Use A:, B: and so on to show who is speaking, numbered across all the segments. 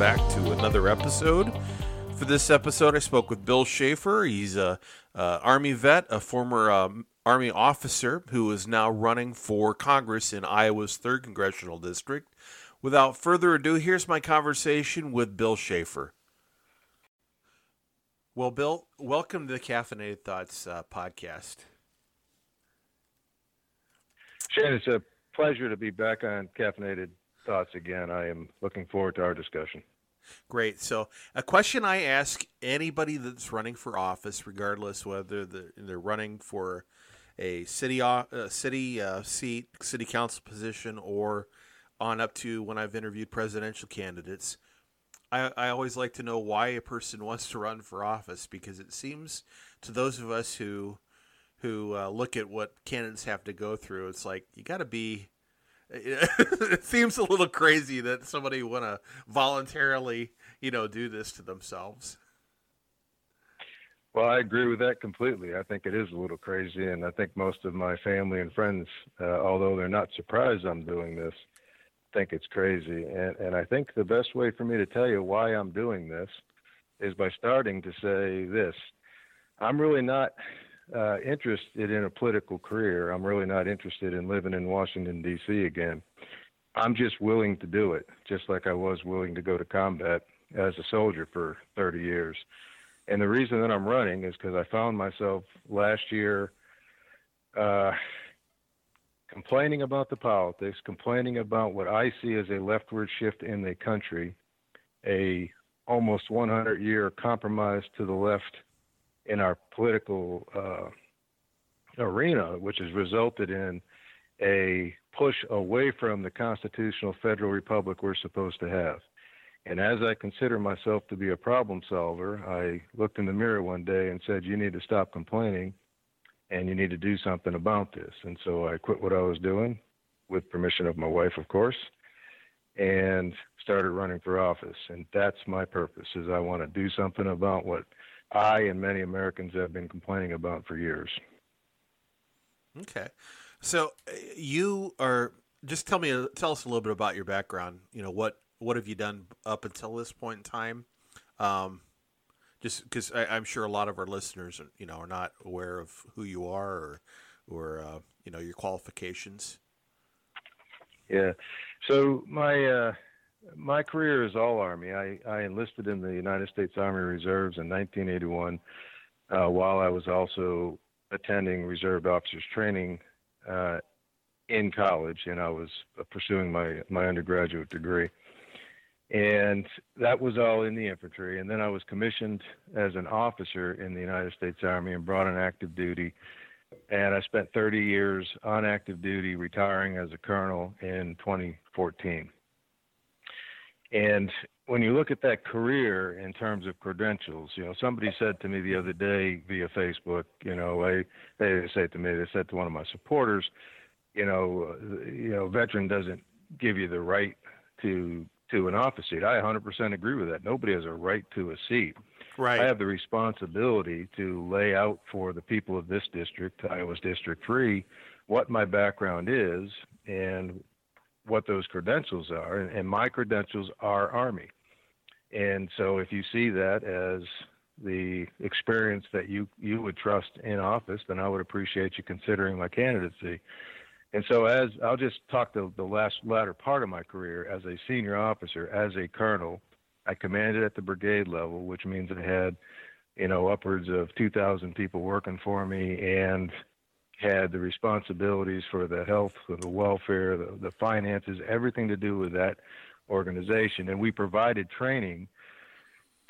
A: back to another episode. For this episode, I spoke with Bill Schafer. He's a, Army vet, a former um, Army officer who is now running for Congress in Iowa's 3rd Congressional District. Without further ado, here's my conversation with Bill Schafer. Well, Bill, welcome to the Caffeinated Thoughts uh, podcast.
B: Shane, it's a pleasure to be back on Caffeinated Thoughts again. I am looking forward to our discussion.
A: Great. So, a question I ask anybody that's running for office, regardless whether they're, they're running for a city city uh, seat, city council position, or on up to when I've interviewed presidential candidates, I, I always like to know why a person wants to run for office because it seems to those of us who who uh, look at what candidates have to go through, it's like you got to be. it seems a little crazy that somebody want to voluntarily, you know, do this to themselves.
B: Well, I agree with that completely. I think it is a little crazy, and I think most of my family and friends, uh, although they're not surprised I'm doing this, think it's crazy. And and I think the best way for me to tell you why I'm doing this is by starting to say this: I'm really not uh, interested in a political career. I'm really not interested in living in Washington, D.C. again. I'm just willing to do it, just like I was willing to go to combat as a soldier for 30 years. And the reason that I'm running is because I found myself last year uh, complaining about the politics, complaining about what I see as a leftward shift in the country, a almost 100 year compromise to the left in our political uh, arena, which has resulted in a push away from the constitutional federal republic we're supposed to have. And as I consider myself to be a problem solver, I looked in the mirror one day and said, You need to stop complaining and you need to do something about this. And so I quit what I was doing with permission of my wife, of course, and started running for office. And that's my purpose is I want to do something about what I and many Americans have been complaining about for years.
A: Okay, so uh, you are just tell me tell us a little bit about your background. You know what what have you done up until this point in time? Um, just because I'm sure a lot of our listeners, you know, are not aware of who you are or or uh, you know your qualifications.
B: Yeah, so my uh, my career is all Army. I, I enlisted in the United States Army Reserves in 1981 uh, while I was also attending reserve officers training uh, in college, and I was pursuing my, my undergraduate degree. And that was all in the infantry. And then I was commissioned as an officer in the United States Army and brought on active duty. And I spent 30 years on active duty, retiring as a colonel in 2014. And when you look at that career in terms of credentials, you know, somebody said to me the other day via Facebook, you know, I, they said to me, they said to one of my supporters, you know, uh, you know, veteran doesn't give you the right to to an office seat. I 100% agree with that. Nobody has a right to a seat.
A: Right.
B: I have the responsibility to lay out for the people of this district, Iowa's District 3, what my background is and what those credentials are, and, and my credentials are Army. And so, if you see that as the experience that you you would trust in office, then I would appreciate you considering my candidacy. And so, as I'll just talk the the last latter part of my career as a senior officer, as a colonel, I commanded at the brigade level, which means I had, you know, upwards of 2,000 people working for me, and had the responsibilities for the health, for the welfare, the, the finances, everything to do with that organization. And we provided training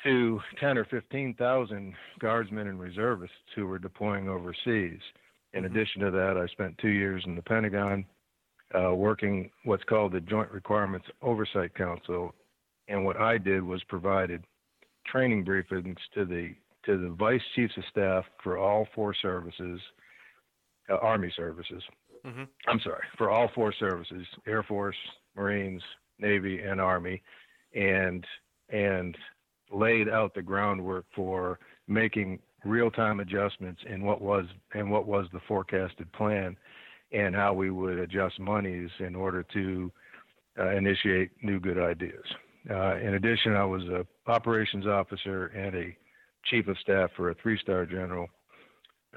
B: to 10 or 15,000 guardsmen and reservists who were deploying overseas. In mm-hmm. addition to that, I spent two years in the Pentagon uh, working what's called the Joint Requirements Oversight Council. And what I did was provided training briefings to the to the vice chiefs of staff for all four services uh, Army services. Mm-hmm. I'm sorry, for all four services: Air Force, Marines, Navy, and Army, and and laid out the groundwork for making real-time adjustments in what was and what was the forecasted plan. and how we would adjust monies in order to uh, initiate new good ideas. Uh, in addition, I was a operations officer and a chief of staff for a three-star general,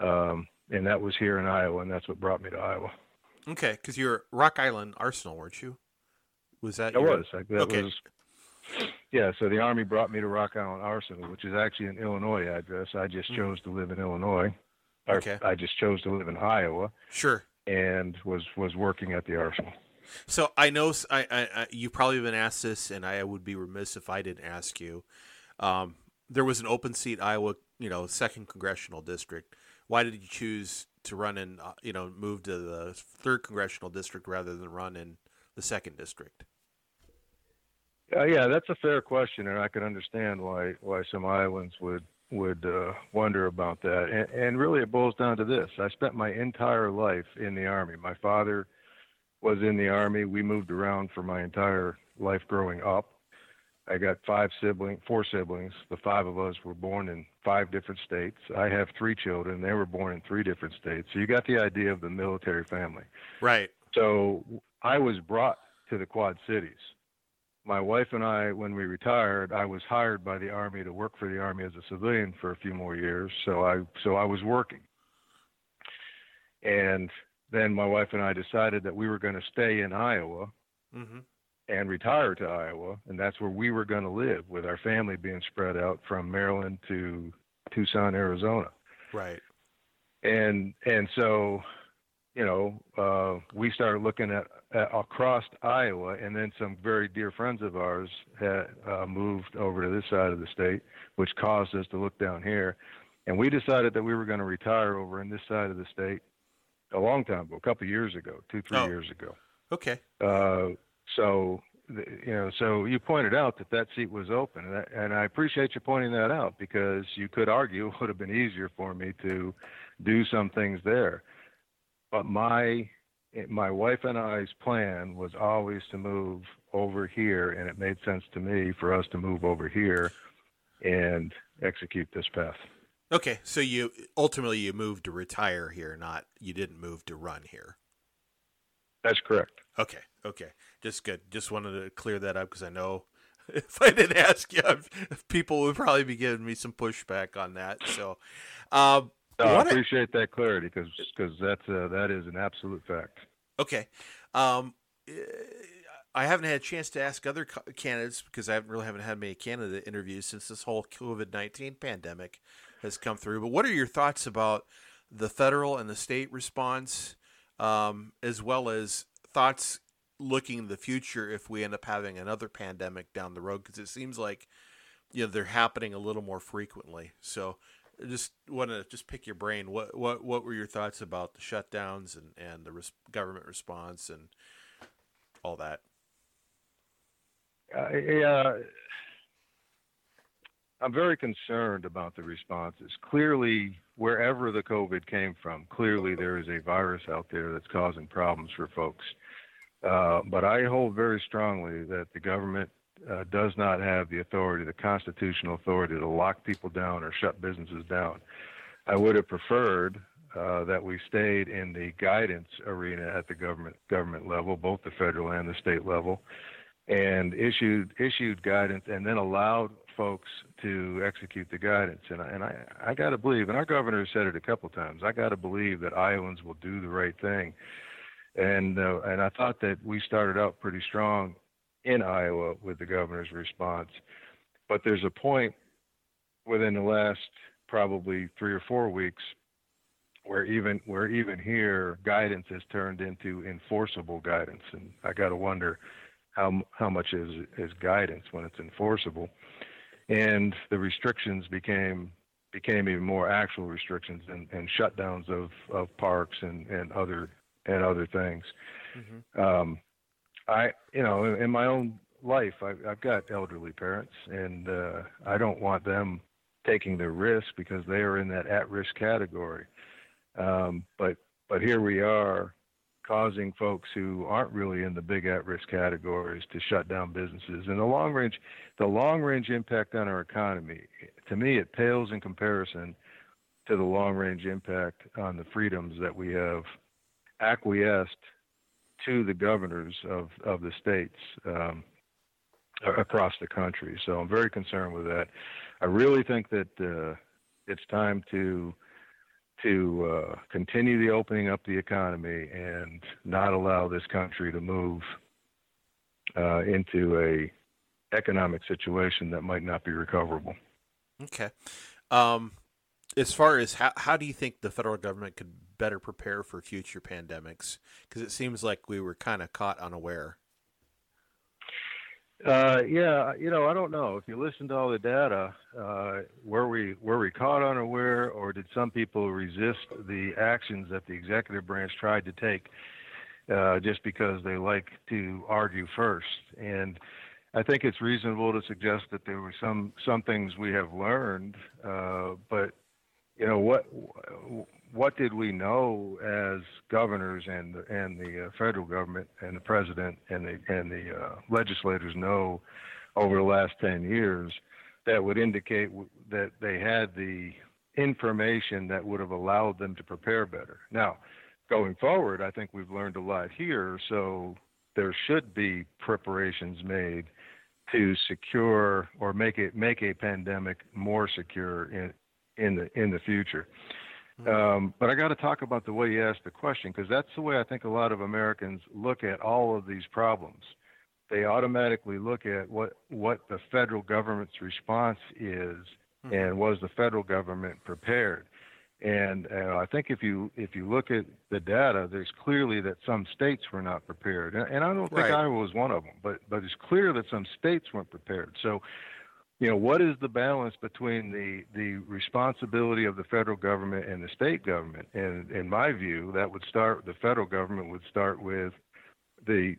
B: um, and that was here in Iowa, and that's what brought me to Iowa.
A: Okay, because you're Rock Island Arsenal, weren't you? Was that?
B: I
A: your...
B: was. That
A: okay.
B: was. Yeah, so the Army brought me to Rock Island Arsenal, which is actually an Illinois address. I just mm-hmm. chose to live in Illinois.
A: Okay.
B: I just chose to live in Iowa.
A: Sure.
B: And was was working at the Arsenal.
A: So I know I, I, I you've probably been asked this, and I would be remiss if I didn't ask you. Um, there was an open seat Iowa, you know, second congressional district. Why did you choose to run in, uh, you know, move to the third congressional district rather than run in the second district?
B: Uh, yeah, that's a fair question, and I can understand why why some Iowans would would uh, wonder about that. And, and really, it boils down to this: I spent my entire life in the Army. My father was in the Army. We moved around for my entire life growing up. I got five siblings, four siblings. The five of us were born in five different states. I have three children. They were born in three different states. So you got the idea of the military family.
A: Right.
B: So I was brought to the Quad Cities. My wife and I, when we retired, I was hired by the Army to work for the Army as a civilian for a few more years. So I, so I was working. And then my wife and I decided that we were going to stay in Iowa. Mm-hmm and retire to Iowa, and that's where we were going to live, with our family being spread out from Maryland to Tucson, Arizona.
A: Right.
B: And and so, you know, uh, we started looking at, at, across Iowa, and then some very dear friends of ours had uh, moved over to this side of the state, which caused us to look down here. And we decided that we were going to retire over in this side of the state a long time ago, a couple of years ago, two, three oh. years ago.
A: Okay.
B: Uh, so you know, so you pointed out that that seat was open, and I, and I appreciate you pointing that out because you could argue it would have been easier for me to do some things there. But my my wife and I's plan was always to move over here, and it made sense to me for us to move over here and execute this path.
A: Okay, so you ultimately you moved to retire here, not you didn't move to run here.
B: That's correct.
A: Okay, okay, just good. Just wanted to clear that up because I know if I didn't ask you, people would probably be giving me some pushback on that. So, um,
B: no, I appreciate that clarity because because that's uh, that is an absolute fact.
A: Okay, um, I haven't had a chance to ask other candidates because I haven't really haven't had many candidate interviews since this whole COVID nineteen pandemic has come through. But what are your thoughts about the federal and the state response? um, as well as thoughts looking in the future if we end up having another pandemic down the road because it seems like you know they're happening a little more frequently so I just want to just pick your brain what what what were your thoughts about the shutdowns and and the res- government response and all that
B: uh, yeah I'm very concerned about the responses. Clearly, wherever the COVID came from, clearly there is a virus out there that's causing problems for folks. Uh, but I hold very strongly that the government uh, does not have the authority, the constitutional authority, to lock people down or shut businesses down. I would have preferred uh, that we stayed in the guidance arena at the government government level, both the federal and the state level, and issued issued guidance and then allowed folks to execute the guidance. And, I, and I, I got to believe, and our governor said it a couple times, I got to believe that Iowans will do the right thing. And, uh, and I thought that we started out pretty strong in Iowa with the governor's response. But there's a point within the last probably three or four weeks where even where even here guidance has turned into enforceable guidance and I got to wonder how how much is is guidance when it's enforceable and the restrictions became became even more actual restrictions and, and shutdowns of, of parks and, and other and other things. Mm-hmm. Um, I you know in, in my own life I, I've got elderly parents and uh, I don't want them taking the risk because they are in that at risk category. Um, but but here we are causing folks who aren't really in the big at-risk categories to shut down businesses. And the long range, the long range impact on our economy, to me, it pales in comparison to the long range impact on the freedoms that we have acquiesced to the governors of, of the states um, across the country. So I'm very concerned with that. I really think that uh, it's time to to uh, continue the opening up the economy and not allow this country to move uh, into a economic situation that might not be recoverable.
A: Okay. Um, as far as how, how do you think the federal government could better prepare for future pandemics? Because it seems like we were kind of caught unaware.
B: Uh, yeah, you know, I don't know. If you listen to all the data, uh, were we were we caught unaware, or did some people resist the actions that the executive branch tried to take uh, just because they like to argue first? And I think it's reasonable to suggest that there were some some things we have learned, uh, but you know what what did we know as governors and and the uh, federal government and the president and the and the uh, legislators know over the last 10 years that would indicate that they had the information that would have allowed them to prepare better. Now, going forward, I think we've learned a lot here, so there should be preparations made to secure or make it make a pandemic more secure in in the in the future. Mm-hmm. Um, but I got to talk about the way you asked the question because that's the way I think a lot of Americans look at all of these problems. They automatically look at what what the federal government's response is, mm-hmm. and was the federal government prepared? And uh, I think if you if you look at the data, there's clearly that some states were not prepared, and, and I don't think right. Iowa was one of them. But but it's clear that some states weren't prepared. So you know, what is the balance between the the responsibility of the federal government and the state government? And in my view, that would start the federal government would start with the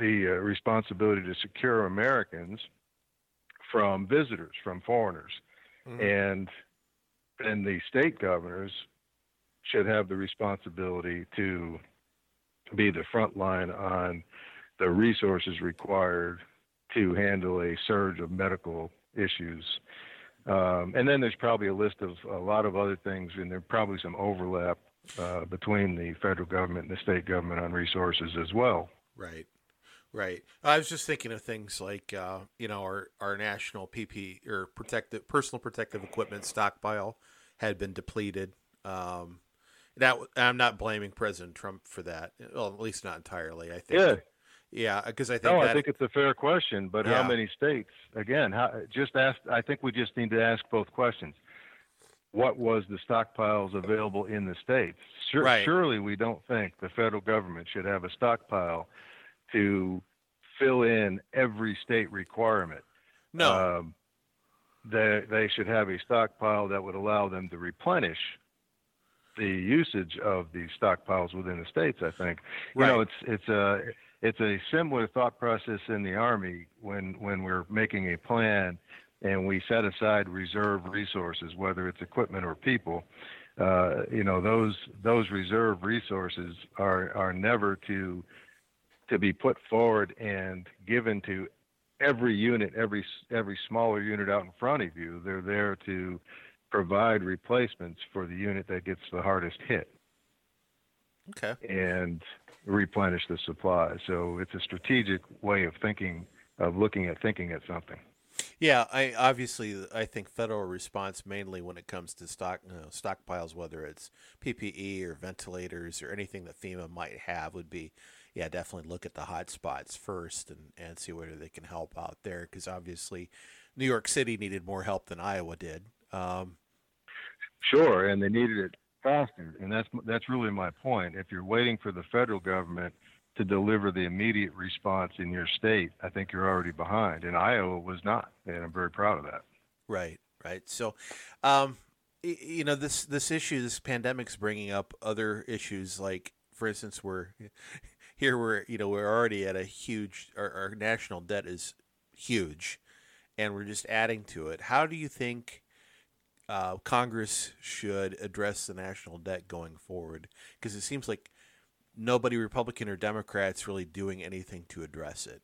B: the uh, responsibility to secure Americans from visitors, from foreigners, mm-hmm. and then the state governors should have the responsibility to be the front line on the resources required to handle a surge of medical issues. Um, and then there's probably a list of a lot of other things, and there's probably some overlap uh, between the federal government and the state government on resources as well.
A: Right, right. I was just thinking of things like uh, you know our our national PP or protective personal protective equipment stockpile had been depleted. Um, that I'm not blaming President Trump for that. Well, at least not entirely. I think.
B: Yeah,
A: yeah, because I think.
B: No,
A: that,
B: I think it's a fair question, but yeah. how many states? Again, how, just ask. I think we just need to ask both questions. What was the stockpiles available in the states? Sure,
A: right.
B: Surely we don't think the federal government should have a stockpile to fill in every state requirement.
A: No.
B: Um, they, they should have a stockpile that would allow them to replenish the usage of these stockpiles within the states. I think. You
A: right.
B: know, it's it's a it's a similar thought process in the Army when, when we're making a plan and we set aside reserve resources, whether it's equipment or people. Uh, you know, those those reserve resources are are never to to be put forward and given to every unit, every every smaller unit out in front of you. They're there to provide replacements for the unit that gets the hardest hit.
A: Okay.
B: And replenish the supply. So it's a strategic way of thinking, of looking at thinking at something.
A: Yeah, I obviously I think federal response mainly when it comes to stock you know, stockpiles, whether it's PPE or ventilators or anything that FEMA might have, would be yeah definitely look at the hot spots first and and see whether they can help out there because obviously New York City needed more help than Iowa did. Um,
B: sure, and they needed it faster. And that's that's really my point. If you're waiting for the federal government to deliver the immediate response in your state, I think you're already behind. And Iowa was not, and I'm very proud of that.
A: Right, right. So, um, you know, this this issue, this pandemic's bringing up other issues, like, for instance, we're here. We're you know we're already at a huge. Our, our national debt is huge, and we're just adding to it. How do you think? Uh, Congress should address the national debt going forward because it seems like nobody, Republican or Democrats, really doing anything to address it.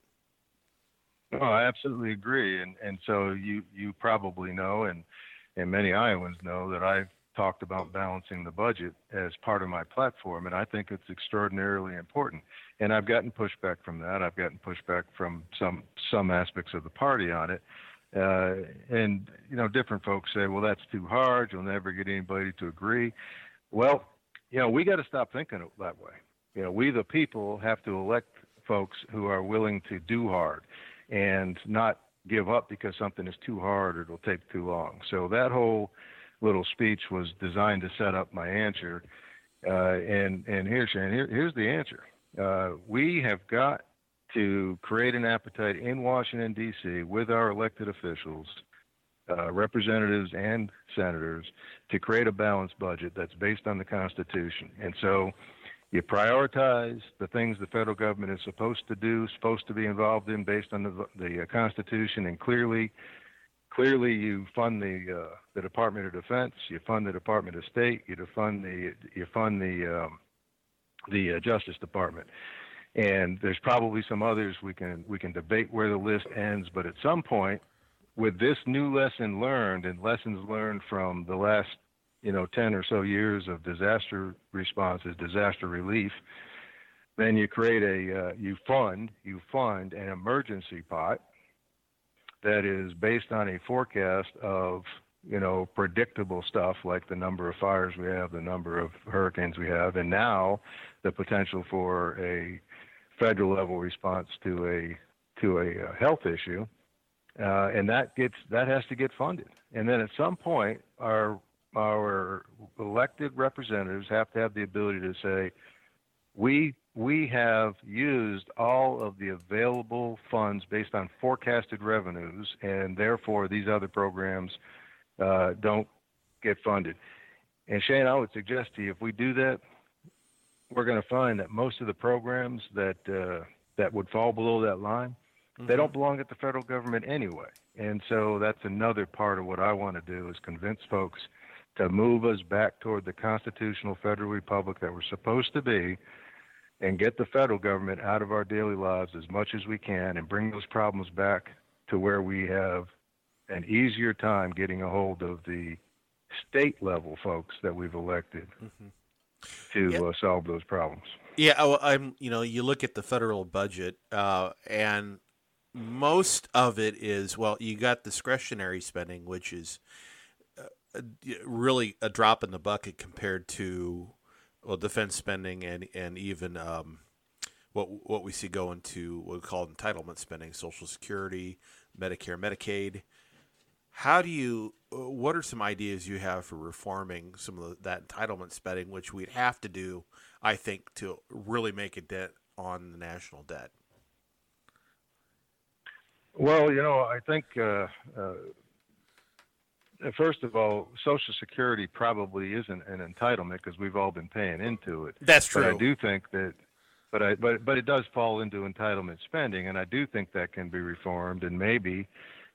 B: Oh, I absolutely agree, and and so you you probably know, and and many Iowans know that I've talked about balancing the budget as part of my platform, and I think it's extraordinarily important. And I've gotten pushback from that. I've gotten pushback from some some aspects of the party on it. Uh, and you know, different folks say, "Well, that's too hard. You'll never get anybody to agree." Well, you know, we got to stop thinking that way. You know, we the people have to elect folks who are willing to do hard and not give up because something is too hard or it'll take too long. So that whole little speech was designed to set up my answer. Uh, and and here's Shane, here, here's the answer. Uh, we have got to create an appetite in Washington D.C. with our elected officials, uh, representatives and senators, to create a balanced budget that's based on the Constitution. And so you prioritize the things the federal government is supposed to do, supposed to be involved in based on the, the uh, Constitution, and clearly, clearly you fund the uh, the Department of Defense, you fund the Department of State, you fund the you fund the um, the uh, Justice Department, and there's probably some others we can we can debate where the list ends, but at some point, with this new lesson learned and lessons learned from the last you know 10 or so years of disaster responses, disaster relief, then you create a uh, you fund you fund an emergency pot that is based on a forecast of you know predictable stuff like the number of fires we have, the number of hurricanes we have, and now the potential for a federal level response to a to a uh, health issue, uh, and that gets that has to get funded. And then at some point, our our elected representatives have to have the ability to say, we we have used all of the available funds based on forecasted revenues, and therefore these other programs uh, don't get funded. And Shane, I would suggest to you, if we do that, we're going to find that most of the programs that uh, that would fall below that line, mm-hmm. they don't belong at the federal government anyway. And so that's another part of what I want to do is convince folks to move us back toward the constitutional federal republic that we're supposed to be and get the federal government out of our daily lives as much as we can and bring those problems back to where we have an easier time getting a hold of the state level folks that we've elected mm-hmm. To yeah. uh, solve those problems.
A: Yeah, oh, I'm. You know, you look at the federal budget, uh, and most of it is well, you got discretionary spending, which is really a drop in the bucket compared to well defense spending and and even um, what what we see going to what we call entitlement spending, Social Security, Medicare, Medicaid. How do you? What are some ideas you have for reforming some of the, that entitlement spending, which we'd have to do, I think, to really make a dent on the national debt?
B: Well, you know, I think uh, uh, uh, first of all, Social Security probably isn't an entitlement because we've all been paying into it.
A: That's true.
B: But I do think that, but I but but it does fall into entitlement spending, and I do think that can be reformed. And maybe,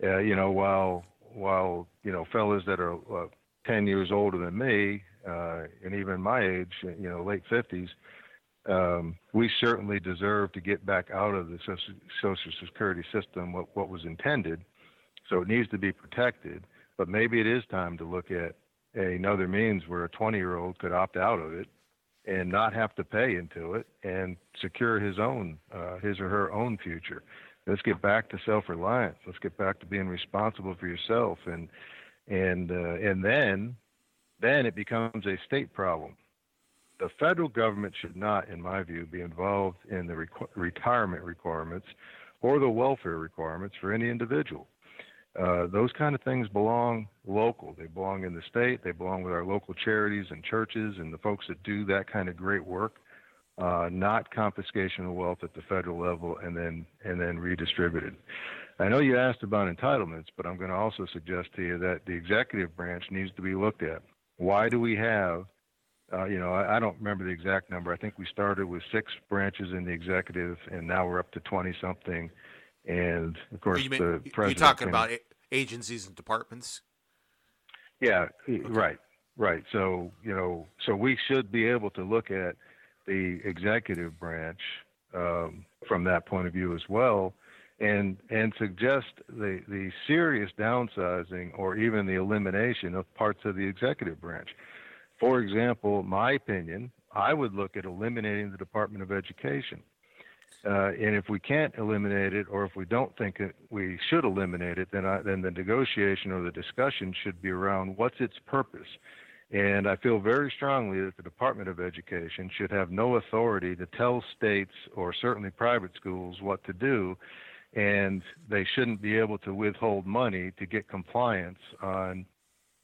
B: uh, you know, while while you know fellas that are uh, ten years older than me, uh, and even my age, you know, late fifties. Um, we certainly deserve to get back out of the social, social security system what, what was intended. So it needs to be protected but maybe it is time to look at another means where a 20 year old could opt out of it and not have to pay into it and secure his own uh, his or her own future let's get back to self-reliance let's get back to being responsible for yourself and and uh, and then then it becomes a state problem the federal government should not in my view be involved in the requ- retirement requirements or the welfare requirements for any individual uh, those kind of things belong local. They belong in the state. They belong with our local charities and churches and the folks that do that kind of great work. Uh, not confiscation of wealth at the federal level and then and then redistributed. I know you asked about entitlements, but I'm going to also suggest to you that the executive branch needs to be looked at. Why do we have, uh, you know, I, I, don't remember the exact number. I think we started with six branches in the executive, and now we're up to 20 something and of course
A: you mean,
B: the president.
A: You're talking can, about agencies and departments.
B: Yeah, okay. right, right. So you know, so we should be able to look at the executive branch um, from that point of view as well, and and suggest the the serious downsizing or even the elimination of parts of the executive branch. For example, my opinion, I would look at eliminating the Department of Education. Uh, and if we can't eliminate it, or if we don't think it, we should eliminate it, then I, then the negotiation or the discussion should be around what's its purpose. And I feel very strongly that the Department of Education should have no authority to tell states or certainly private schools what to do, and they shouldn't be able to withhold money to get compliance on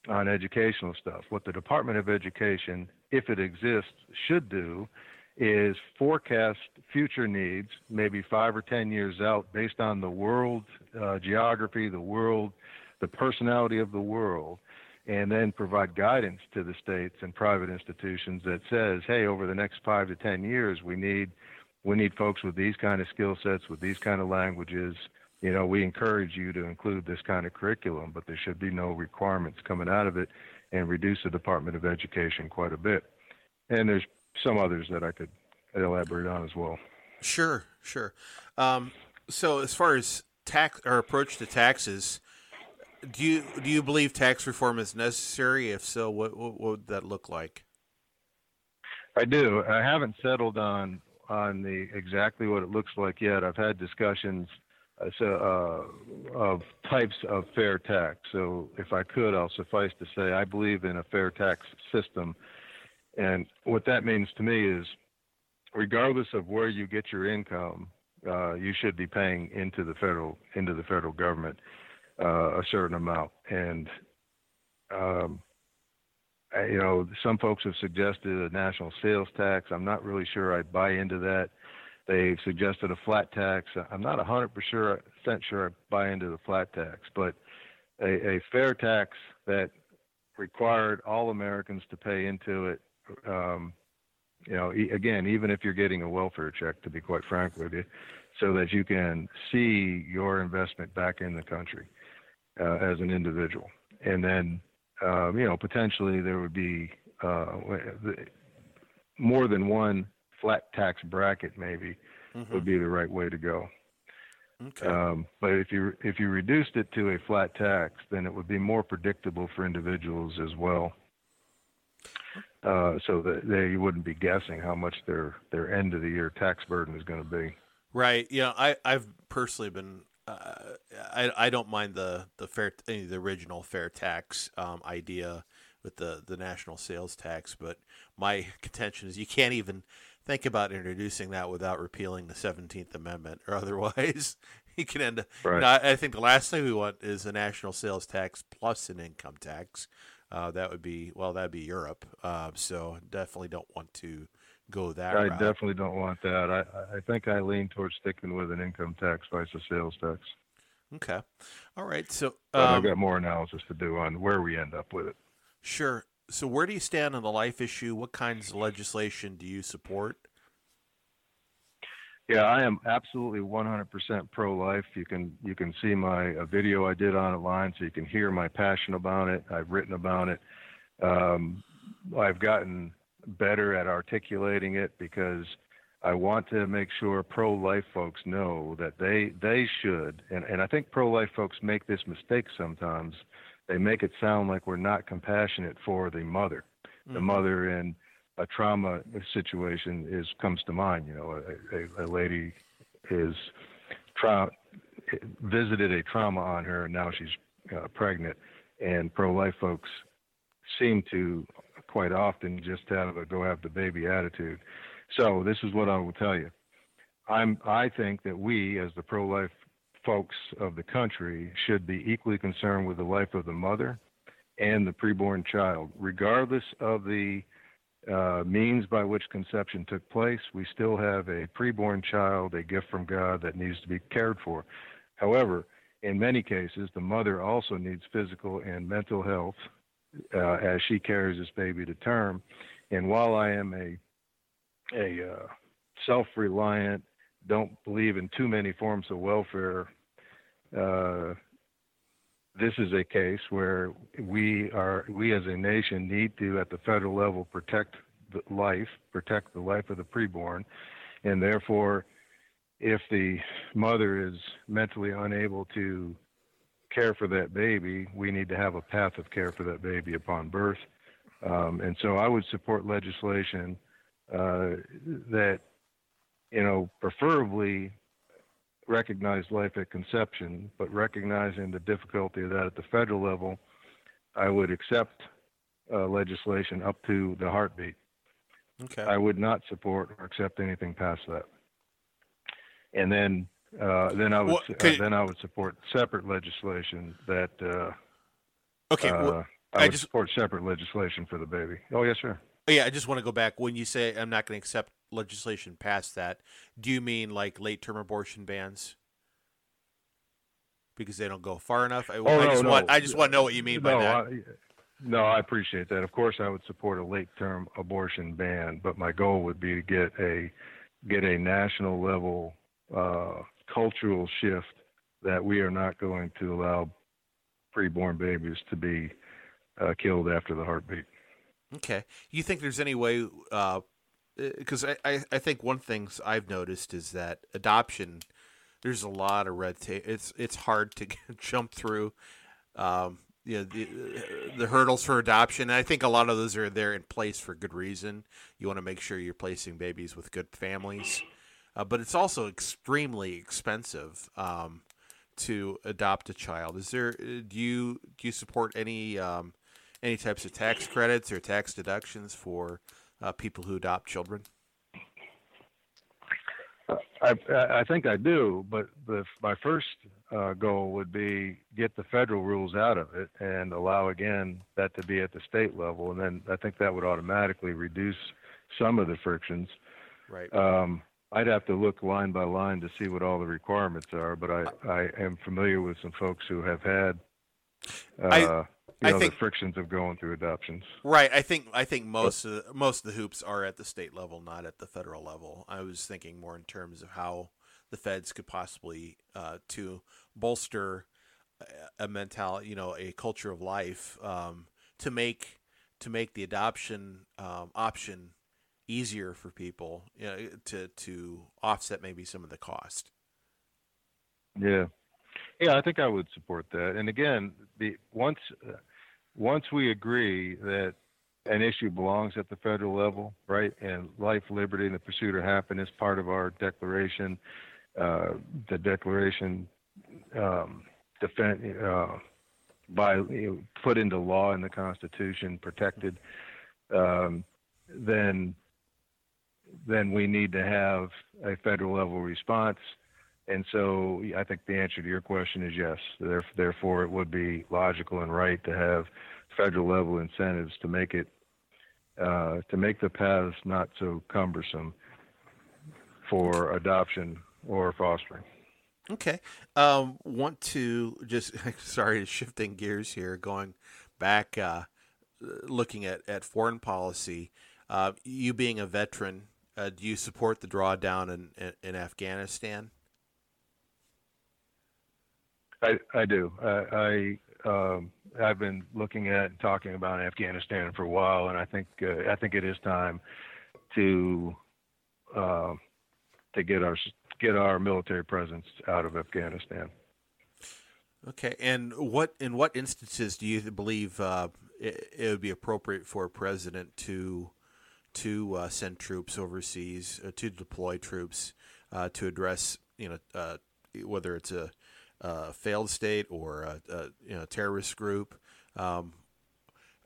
B: on educational stuff. What the Department of Education, if it exists, should do is forecast future needs, maybe five or ten years out, based on the world uh, geography, the world, the personality of the world, and then provide guidance to the states and private institutions that says, hey, over the next five to ten years, we need we need folks with these kind of skill sets, with these kind of languages. You know, we encourage you to include this kind of curriculum, but there should be no requirements coming out of it and reduce the Department of Education quite a bit. And there's some others that I could elaborate on as well.
A: Sure, sure. Um, so as far as tax or approach to taxes, do you do you believe tax reform is necessary? If so, what, what, what would that look like?
B: I do. I haven't settled on on the exactly what it looks like yet. I've had discussions uh, so, uh, of types of fair tax. So, if I could, I'll suffice to say I believe in a fair tax system and what that means to me is, regardless of where you get your income, uh, you should be paying into the federal into the federal government uh, a certain amount. And um, you know, some folks have suggested a national sales tax. I'm not really sure I'd buy into that. They've suggested a flat tax. I'm not 100% sure, sure I buy into the flat tax, but a, a fair tax that required all Americans to pay into it um, you know, again, even if you're getting a welfare check, to be quite frank with you, so that you can see your investment back in the country uh, as an individual. And then, um, you know, potentially there would be uh, more than one flat tax bracket, maybe, mm-hmm. would be the right way to go. Okay. Um, but if you if you reduced it to a flat tax, then it would be more predictable for individuals as well uh, so that they wouldn't be guessing how much their their end of the year tax burden is going to be.
A: Right. Yeah. I I've personally been. Uh, I I don't mind the the fair the original fair tax um, idea with the the national sales tax, but my contention is you can't even think about introducing that without repealing the Seventeenth Amendment, or otherwise you can end up.
B: Right. You
A: know, I, I think the last thing we want is a national sales tax plus an income tax. Uh, that would be well, that'd be Europe. Uh, so definitely don't want to go that.
B: I
A: route.
B: definitely don't want that. I I think I lean towards sticking with an income tax versus a sales tax.
A: Okay, all right. So
B: um, I've got more analysis to do on where we end up with it.
A: Sure. So where do you stand on the life issue? What kinds of legislation do you support?
B: Yeah, I am absolutely 100% pro-life. You can you can see my a video I did on it line, so you can hear my passion about it. I've written about it. Um, I've gotten better at articulating it because I want to make sure pro-life folks know that they they should, and, and I think pro-life folks make this mistake sometimes. They make it sound like we're not compassionate for the mother, mm-hmm. the mother in a trauma situation is comes to mind. You know, a, a, a lady is tra- visited a trauma on her, and now she's uh, pregnant. And pro-life folks seem to quite often just have a go have the baby attitude. So this is what I will tell you. I'm I think that we as the pro-life folks of the country should be equally concerned with the life of the mother and the preborn child, regardless of the uh, means by which conception took place. We still have a preborn child, a gift from God that needs to be cared for. However, in many cases, the mother also needs physical and mental health uh, as she carries this baby to term. And while I am a a uh, self-reliant, don't believe in too many forms of welfare uh, this is a case where we are we as a nation need to at the federal level protect the life protect the life of the preborn and therefore if the mother is mentally unable to care for that baby we need to have a path of care for that baby upon birth Um, and so I would support legislation uh, that, you know, preferably recognize life at conception, but recognizing the difficulty of that at the federal level, I would accept uh, legislation up to the heartbeat.
A: Okay.
B: I would not support or accept anything past that. And then, uh, then I would
A: Well,
B: uh, then I would support separate legislation that uh,
A: okay.
B: uh,
A: well,
B: I
A: I
B: would
A: just-
B: support separate legislation for the baby. Oh yes, sir.
A: yeah, I just want to go back. When you say I'm not going to accept legislation past that, do you mean like late term abortion bans? Because they don't go far enough. I,
B: Oh,
A: I
B: no,
A: just
B: no.
A: want I just want to know what you mean by
B: no,
A: that.
B: I, no, I appreciate that. Of course, I would support a late-term abortion ban, but my goal would be to get a get a national level uh, cultural shift that we are not going to allow preborn babies to be uh, killed after the heartbeat.
A: Okay. You think there's any way? Because I, I, I think one things I've noticed is that adoption, there's a lot of red tape. It's it's hard to jump through. Um, you know, the, the hurdles for adoption. And I think a lot of those are there in place for good reason. You want to make sure you're placing babies with good families, uh, but it's also extremely expensive um, to adopt a child. Is there? Do you do you support any? Um, any types of tax credits or tax deductions for uh, people who adopt children?
B: I, I think I do, but the, my first uh, goal would be get the federal rules out of it and allow again that to be at the state level, and then I think that would automatically reduce some of the frictions.
A: Right.
B: Um, I'd have to look line by line to see what all the requirements are, but I, I am familiar with some folks who have had uh,
A: I-
B: you
A: I
B: know,
A: think-
B: the frictions of going through adoptions.
A: Right. I think I think most of the, most of the hoops are at the state level, not at the federal level. I was thinking more in terms of how the feds could possibly uh, to bolster a- a mentality, you know, a culture of life um, to make to make the adoption um, option easier for people, you know, to to offset maybe some of the cost.
B: Yeah, yeah, I think I would support that. And again, the once once we agree that an issue belongs at the federal level, right, and life, liberty, and the pursuit of happiness, part of our declaration, uh, the declaration um, defend uh, by you know, put into law in the Constitution, protected, um, then then we need to have a federal level response. And so I think the answer to your question is yes. There- Therefore, it would be logical and right to have federal level incentives to make it uh, to make the paths not so cumbersome for adoption or fostering.
A: Okay. Um, want to just sorry, shifting gears here, going back, uh, looking at, at foreign policy. Uh, you being a veteran, uh, do you support the drawdown in, in, in Afghanistan?
B: I, I do. I, I um, I've been looking at and talking about Afghanistan for a while, and I think uh, I think it is time to uh, to get our get our military presence out of Afghanistan.
A: Okay. And what in what instances do you believe uh, it, it would be appropriate for a president to to uh, send troops overseas, uh, to deploy troops uh, to address you know uh, whether it's a uh, failed state or a, a you know terrorist group. Um,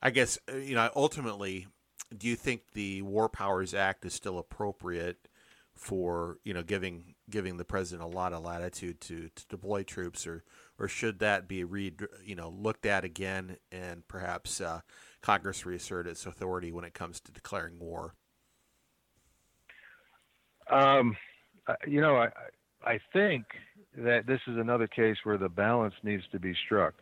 A: I guess uh, you know ultimately, do you think the War Powers Act is still appropriate for you know giving giving the president a lot of latitude to, to deploy troops, or or should that be read you know looked at again and perhaps uh, Congress reassert its authority when it comes to declaring war?
B: Um, you know, I I think that this is another case where the balance needs to be struck.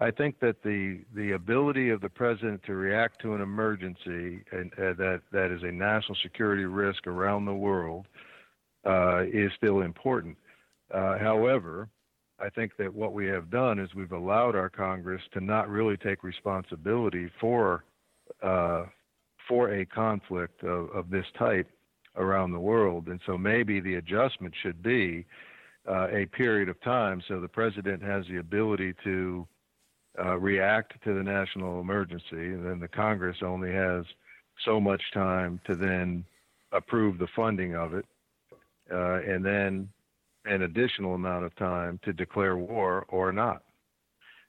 B: I think that the the ability of the president to react to an emergency and uh, that that is a national security risk around the world uh, is still important. Uh, however, I think that what we have done is we've allowed our Congress to not really take responsibility for uh, for a conflict of, of this type around the world, and so maybe the adjustment should be uh, a period of time so the president has the ability to uh, react to the national emergency, and then the Congress only has so much time to then approve the funding of it, uh, and then an additional amount of time to declare war or not.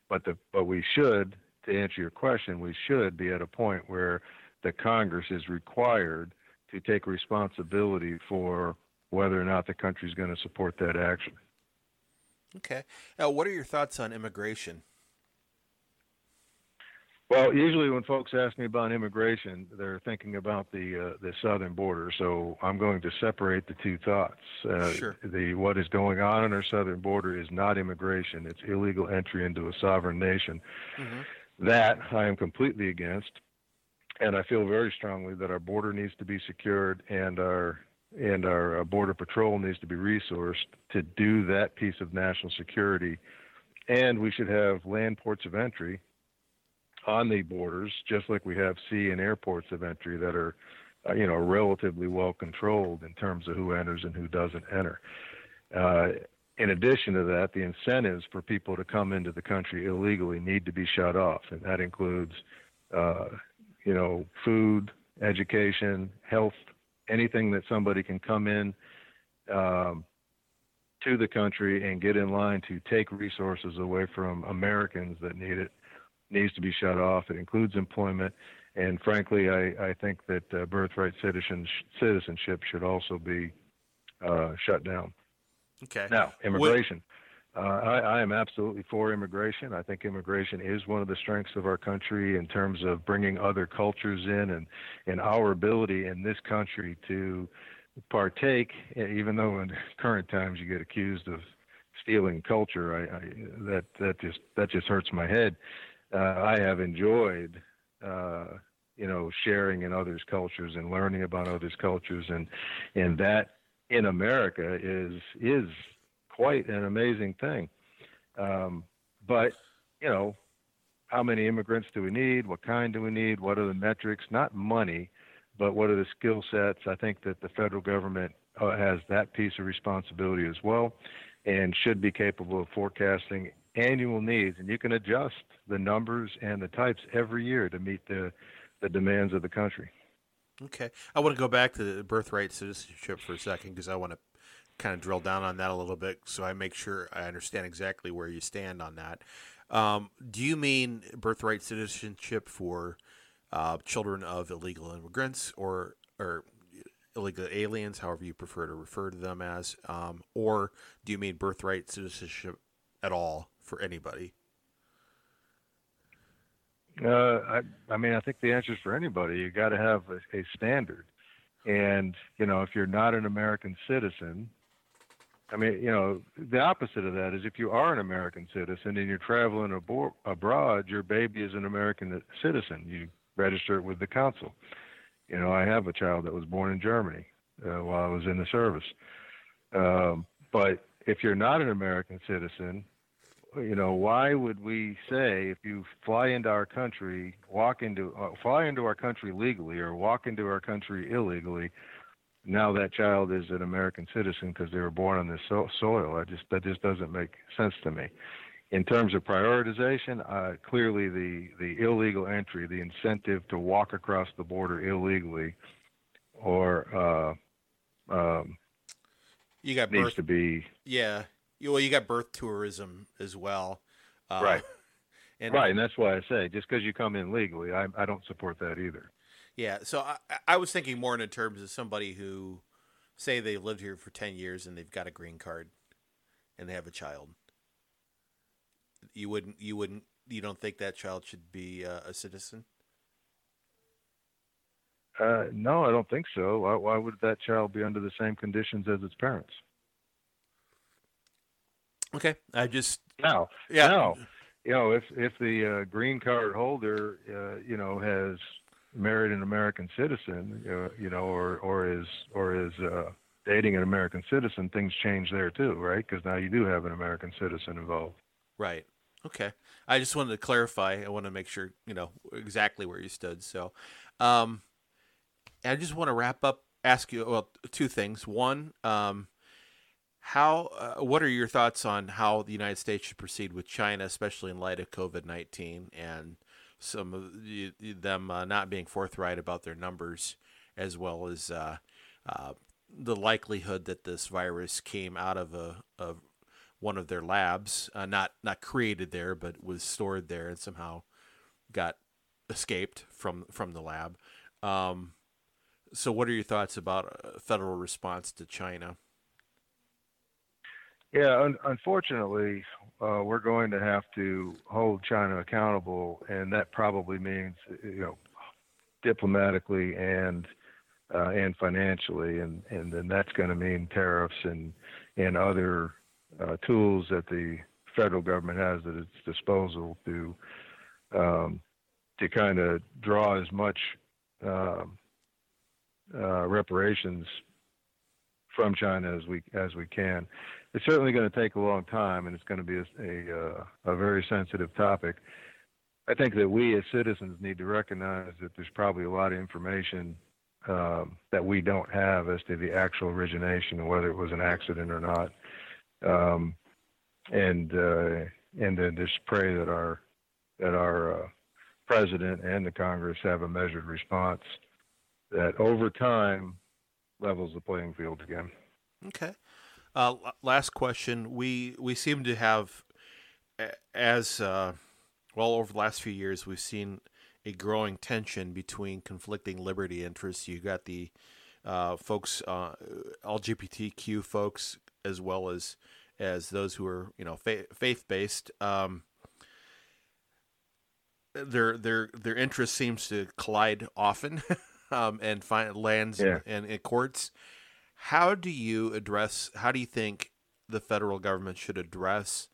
B: But the but we should, to answer your question, we should be at a point where the Congress is required to take responsibility for whether or not the country is going to support that action.
A: Okay. Now, what are your thoughts on immigration?
B: Well, usually when folks ask me about immigration, they're thinking about the uh, the southern border. So I'm going to separate the two thoughts.
A: Uh, sure.
B: The what is going on on our southern border is not immigration; it's illegal entry into a sovereign nation. Mm-hmm. That I am completely against, and I feel very strongly that our border needs to be secured and our and our uh, border patrol needs to be resourced to do that piece of national security. And we should have land ports of entry on the borders, just like we have sea and airports of entry that are, uh, you know, relatively well controlled in terms of who enters and who doesn't enter. Uh, in addition to that, the incentives for people to come into the country illegally need to be shut off, and that includes, uh, you know, food, education, health, anything that somebody can come in um, to the country and get in line to take resources away from Americans that need it needs to be shut off. It includes employment, and frankly, I, I think that uh, birthright citizen, citizenship should also be uh, shut down.
A: Okay.
B: Now, immigration. Uh, I, I, am absolutely for immigration. I think immigration is one of the strengths of our country in terms of bringing other cultures in and, and our ability in this country to partake, even though in current times you get accused of stealing culture. I, I, that that just that just hurts my head uh, I have enjoyed, uh, you know, sharing in others' cultures and learning about others' cultures, and and that in America is is quite an amazing thing. Um, but you know, how many immigrants do we need? What kind do we need? What are the metrics? Not money, but what are the skill sets? I think that the federal government uh, has that piece of responsibility as well, and should be capable of forecasting annual needs, and you can adjust the numbers and the types every year to meet the the demands of the country.
A: Okay, I want to go back to the birthright citizenship for a second because I want to kind of drill down on that a little bit so I make sure I understand exactly where you stand on that. Um, do you mean birthright citizenship for uh, children of illegal immigrants or or illegal aliens, however you prefer to refer to them as, um, or do you mean birthright citizenship at all for anybody?
B: Uh, I, I mean, I think the answer is for anybody. You got to have a, a standard, and you know, if you're not an American citizen, I mean, you know, the opposite of that is if you are an American citizen and you're traveling abroad, your baby is an American citizen. You register it with the consul. You know, I have a child that was born in Germany uh, while I was in the service. Um, but if you're not an American citizen, you know, why would we say if you fly into our country, walk into uh, fly into our country legally or walk into our country illegally, now that child is an American citizen because they were born on this so- soil? I just that just doesn't make sense to me. In terms of prioritization, uh, clearly the the illegal entry, the incentive to walk across the border illegally, or uh, um,
A: you got
B: needs
A: birth,
B: to be
A: yeah well, you got birth tourism as well.
B: Uh, right. And, right, and that's why I say just because you come in legally, I, I don't support that either.
A: Yeah, so I, I was thinking more in terms of somebody who, say, they lived here for ten years and they've got a green card, and they have a child. You wouldn't, you wouldn't, you don't think that child should be uh, a citizen?
B: Uh, no, I don't think so. Why, why would that child be under the same conditions as its parents?
A: Okay, I just
B: now, yeah, now, you know, if if the uh, green card holder, uh, you know, has married an American citizen, uh, you know, or or is or is uh, dating an American citizen, things change there too, right? Because now you do have an American citizen involved.
A: Right. Okay. I just wanted to clarify. I want to make sure you know exactly where you stood. So, um, I just want to wrap up. Ask you well two things. One, um, how uh, what are your thoughts on how the United States should proceed with China, especially in light of COVID nineteen and some of the, them uh, not being forthright about their numbers, as well as uh, uh, the likelihood that this virus came out of a of one of their labs, uh, not not created there, but was stored there and somehow got escaped from from the lab. Um, so, what are your thoughts about a federal response to China?
B: Yeah, un- unfortunately, uh, we're going to have to hold China accountable, and that probably means, you know, diplomatically and uh, and financially, and and then that's going to mean tariffs and and other uh, tools that the federal government has at its disposal to um, to kind of draw as much um, uh, reparations from China as we as we can. It's certainly going to take a long time, and it's going to be a a, uh, a very sensitive topic. I think that we as citizens need to recognize that there's probably a lot of information um, that we don't have as to the actual origination and whether it was an accident or not. Um, and uh, and then just pray that our that our uh, president and the Congress have a measured response that over time levels the playing field again.
A: Okay. Uh, last question. We we seem to have, as uh, well over the last few years, we've seen a growing tension between conflicting liberty interests. You got the uh, folks, uh, LGBTQ folks, as well as as those who are you know faith based. Um, their their their interest seems to collide often, um, and find lands
B: yeah.
A: and, and courts. How do you address? How do you think the federal government should address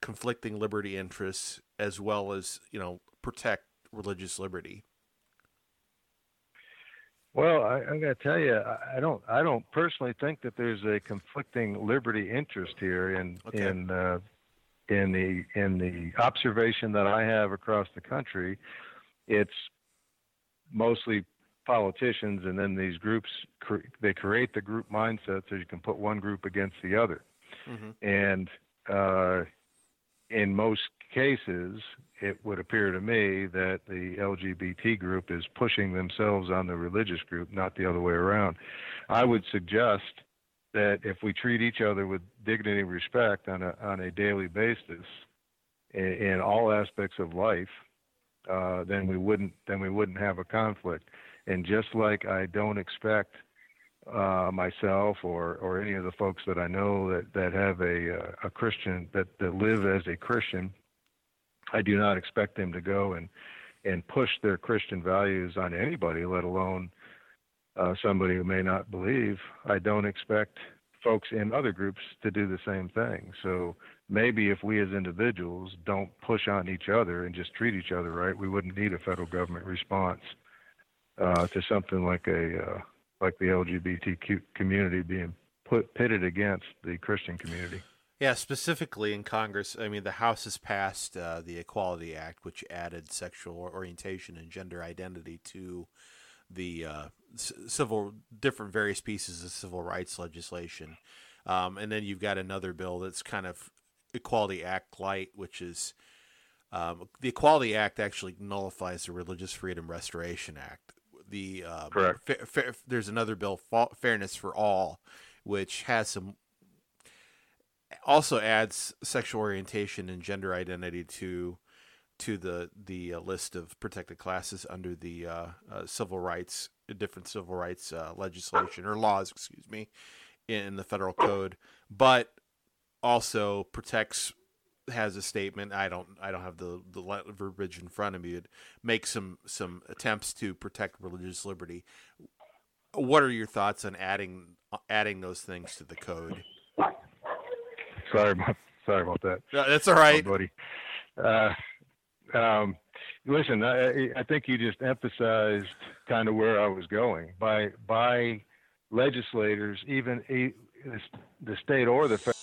A: conflicting liberty interests as well as you know protect religious liberty?
B: Well, I, I got to tell you, I, I don't. I don't personally think that there's a conflicting liberty interest here in
A: Okay.
B: in uh, in the in the observation that I have across the country. It's mostly politicians, and then these groups cre- they create the group mindset so you can put one group against the other.
A: hmm
B: And uh, in most cases, it would appear to me that the LGBT group is pushing themselves on the religious group, not the other way around. I would suggest that if we treat each other with dignity and respect on a on a daily basis in, in all aspects of life, uh, then we wouldn't then we wouldn't have a conflict. And just like I don't expect uh, myself or or any of the folks that I know that that have a uh, a Christian that that live as a Christian, I do not expect them to go and and push their Christian values on anybody, let alone uh, somebody who may not believe. I don't expect folks in other groups to do the same thing. So maybe if we as individuals don't push on each other and just treat each other right, we wouldn't need a federal government response uh, to something like a uh, like the LGBTQ community being put pitted against the Christian community.
A: Yeah, specifically in Congress, I mean, the House has passed uh, the Equality Act, which added sexual orientation and gender identity to the uh, civil different various pieces of civil rights legislation. Um, and then you've got another bill that's kind of Equality Act light, which is um, the Equality Act actually nullifies the Religious Freedom Restoration Act. The uh,
B: Correct.
A: fa- fa- there's another bill, Fa- Fairness for All, which has some also adds sexual orientation and gender identity to to the the uh, list of protected classes under the uh, uh, civil rights different civil rights uh, legislation or laws excuse me in the federal code but also protects has a statement i don't i don't have the the verbiage in front of me it makes some some attempts to protect religious liberty what are your thoughts on adding adding those things to the code
B: Sorry about sorry about that.
A: No, that's all right
B: Oh, buddy. Uh, um, listen, I, I think you just emphasized kind of where I was going by by legislators, even the state or the federal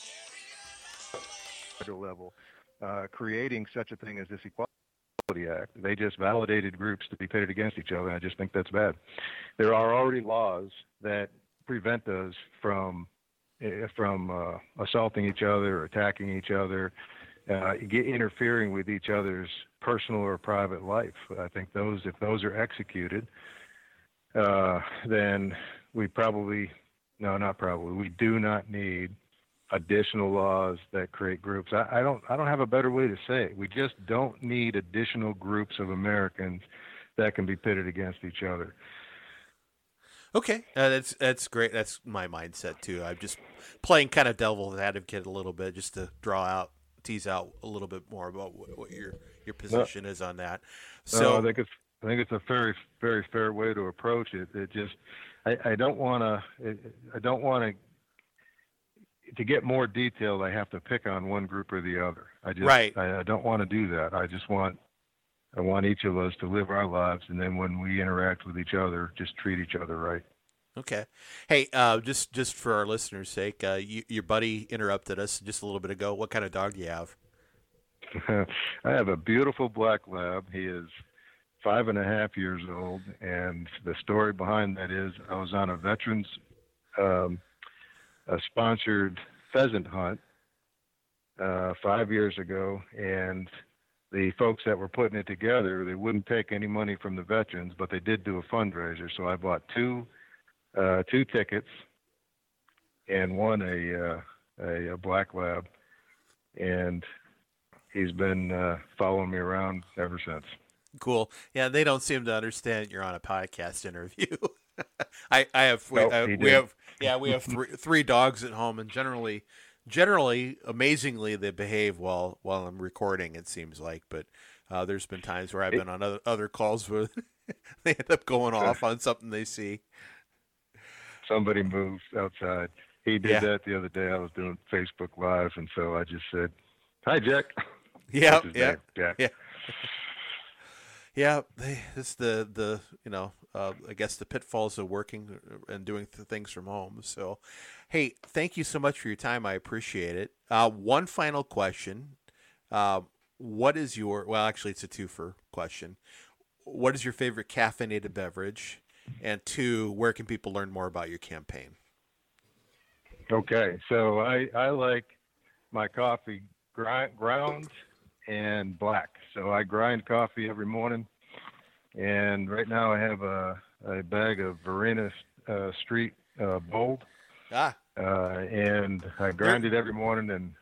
B: level, uh, creating such a thing as this Equality Act. They just validated groups to be pitted against each other. I just think that's bad. There are already laws that prevent us from eh, from uh, assaulting each other or attacking each other, uh, interfering with each other's personal or private life. I think those, if those are executed, uh, then we probably, no, not probably, we do not need additional laws that create groups. I, I don't, I don't have a better way to say it. We just don't need additional groups of Americans that can be pitted against each other.
A: Okay, uh, that's that's great. That's my mindset too. I'm just playing kind of devil's advocate a little bit, just to draw out, tease out a little bit more about what, what your your position is on that. So
B: I think it's I think it's a very very fair way to approach it. It just I, I don't want to I don't want to to get more detailed. I have to pick on one group or the other. I just
A: right.
B: I, I don't want to do that. I just want I want each of us to live our lives, and then when we interact with each other, just treat each other right.
A: Okay. Hey, uh, just just for our listeners' sake, uh, you, your buddy interrupted us just a little bit ago. What kind of dog do you have?
B: I have a beautiful black lab. He is five and a half years old, and the story behind that is I was on a veterans um, a sponsored pheasant hunt uh, five years ago, and the folks that were putting it together, they wouldn't take any money from the veterans, but they did do a fundraiser. So I bought two uh, two tickets and won a, uh, a, a black lab, and he's been uh, following me around ever since.
A: Cool. Yeah, they don't seem to understand you're on a podcast interview. I I have we,
B: Nope,
A: uh, we have yeah we have three three dogs at home, and generally generally amazingly they behave while while I'm recording. It seems like, but uh, there's been times where I've been on other other calls where they end up going off on something they see.
B: Somebody moves outside. He did
A: Yeah.
B: that the other day. I was doing Facebook Live, and so I just said, "Hi, Jack."
A: Yeah, yeah.
B: Jack.
A: Yeah. Yeah, they, it's the the you know uh, I guess the pitfalls of working and doing th- things from home. So, hey, thank you so much for your time. I appreciate it. Uh, one final question: uh, What is your well? Actually, it's a twofer question. What is your favorite caffeinated beverage? And two, where can people learn more about your campaign?
B: Okay, so I I like my coffee ground and black. So I grind coffee every morning, and right now I have a a bag of Verena uh, Street uh, Bold,
A: Ah,
B: uh, and I grind it every morning. And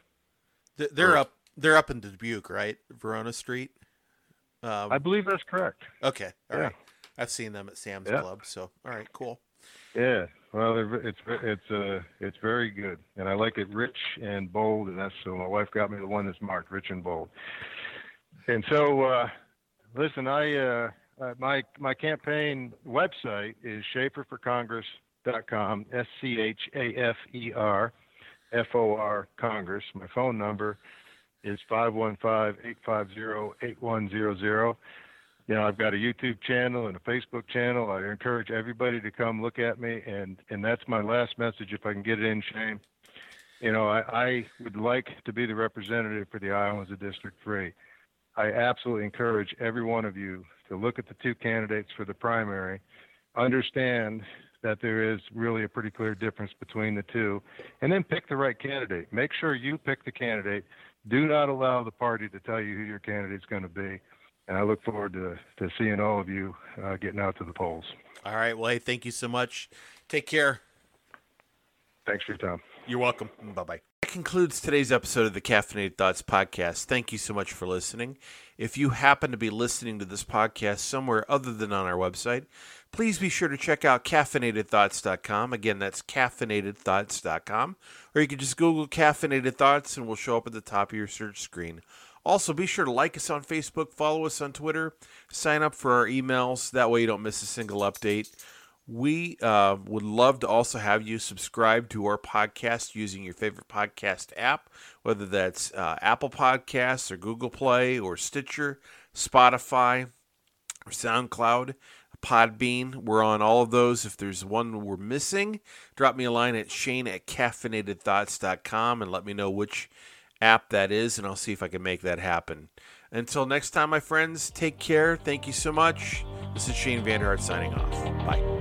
A: they're up. They're up in Dubuque, right? Verena Street. Um,
B: I believe that's correct.
A: Okay, all
B: Yeah.
A: right. I've seen them at Sam's
B: Yeah.
A: Club, so all right, cool.
B: Yeah, well, it's it's uh it's very good, and I like it rich and bold, and that's so my wife got me the one that's marked rich and bold. And so, uh, listen, I uh, uh, my my campaign website is schaferforcongress.com, S C H A F E R F O R Congress. My phone number is 515-850-8100. You know, I've got a YouTube channel and a Facebook channel. I encourage everybody to come look at me, and and that's my last message. If I can get it in, Shane. You know, I, I would like to be the representative for the Iowans of District Three. I absolutely encourage every one of you to look at the two candidates for the primary, understand that there is really a pretty clear difference between the two, and then pick the right candidate. Make sure you pick the candidate. Do not allow the party to tell you who your candidate is going to be. And I look forward to, to seeing all of you uh, getting out to the polls.
A: All right, well, hey, thank you so much. Take care.
B: Thanks for your time.
A: You're welcome. Bye bye. Concludes today's episode of the Caffeinated Thoughts podcast. Thank you so much for listening. If you happen to be listening to this podcast somewhere other than on our website, please be sure to check out caffeinatedthoughts.com. Again, that's caffeinatedthoughts.com. Or you can just Google Caffeinated Thoughts and we'll show up at the top of your search screen. Also, be sure to like us on Facebook, follow us on Twitter, sign up for our emails. That way you don't miss a single update. We uh, would love to also have you subscribe to our podcast using your favorite podcast app, whether that's uh, Apple Podcasts or Google Play or Stitcher, Spotify, or SoundCloud, Podbean. We're on all of those. If there's one we're missing, drop me a line at shane at caffeinatedthoughts.com and let me know which app that is, and I'll see if I can make that happen. Until next time, my friends, take care. Thank you so much. This is Shane Vander Hart signing off. Bye.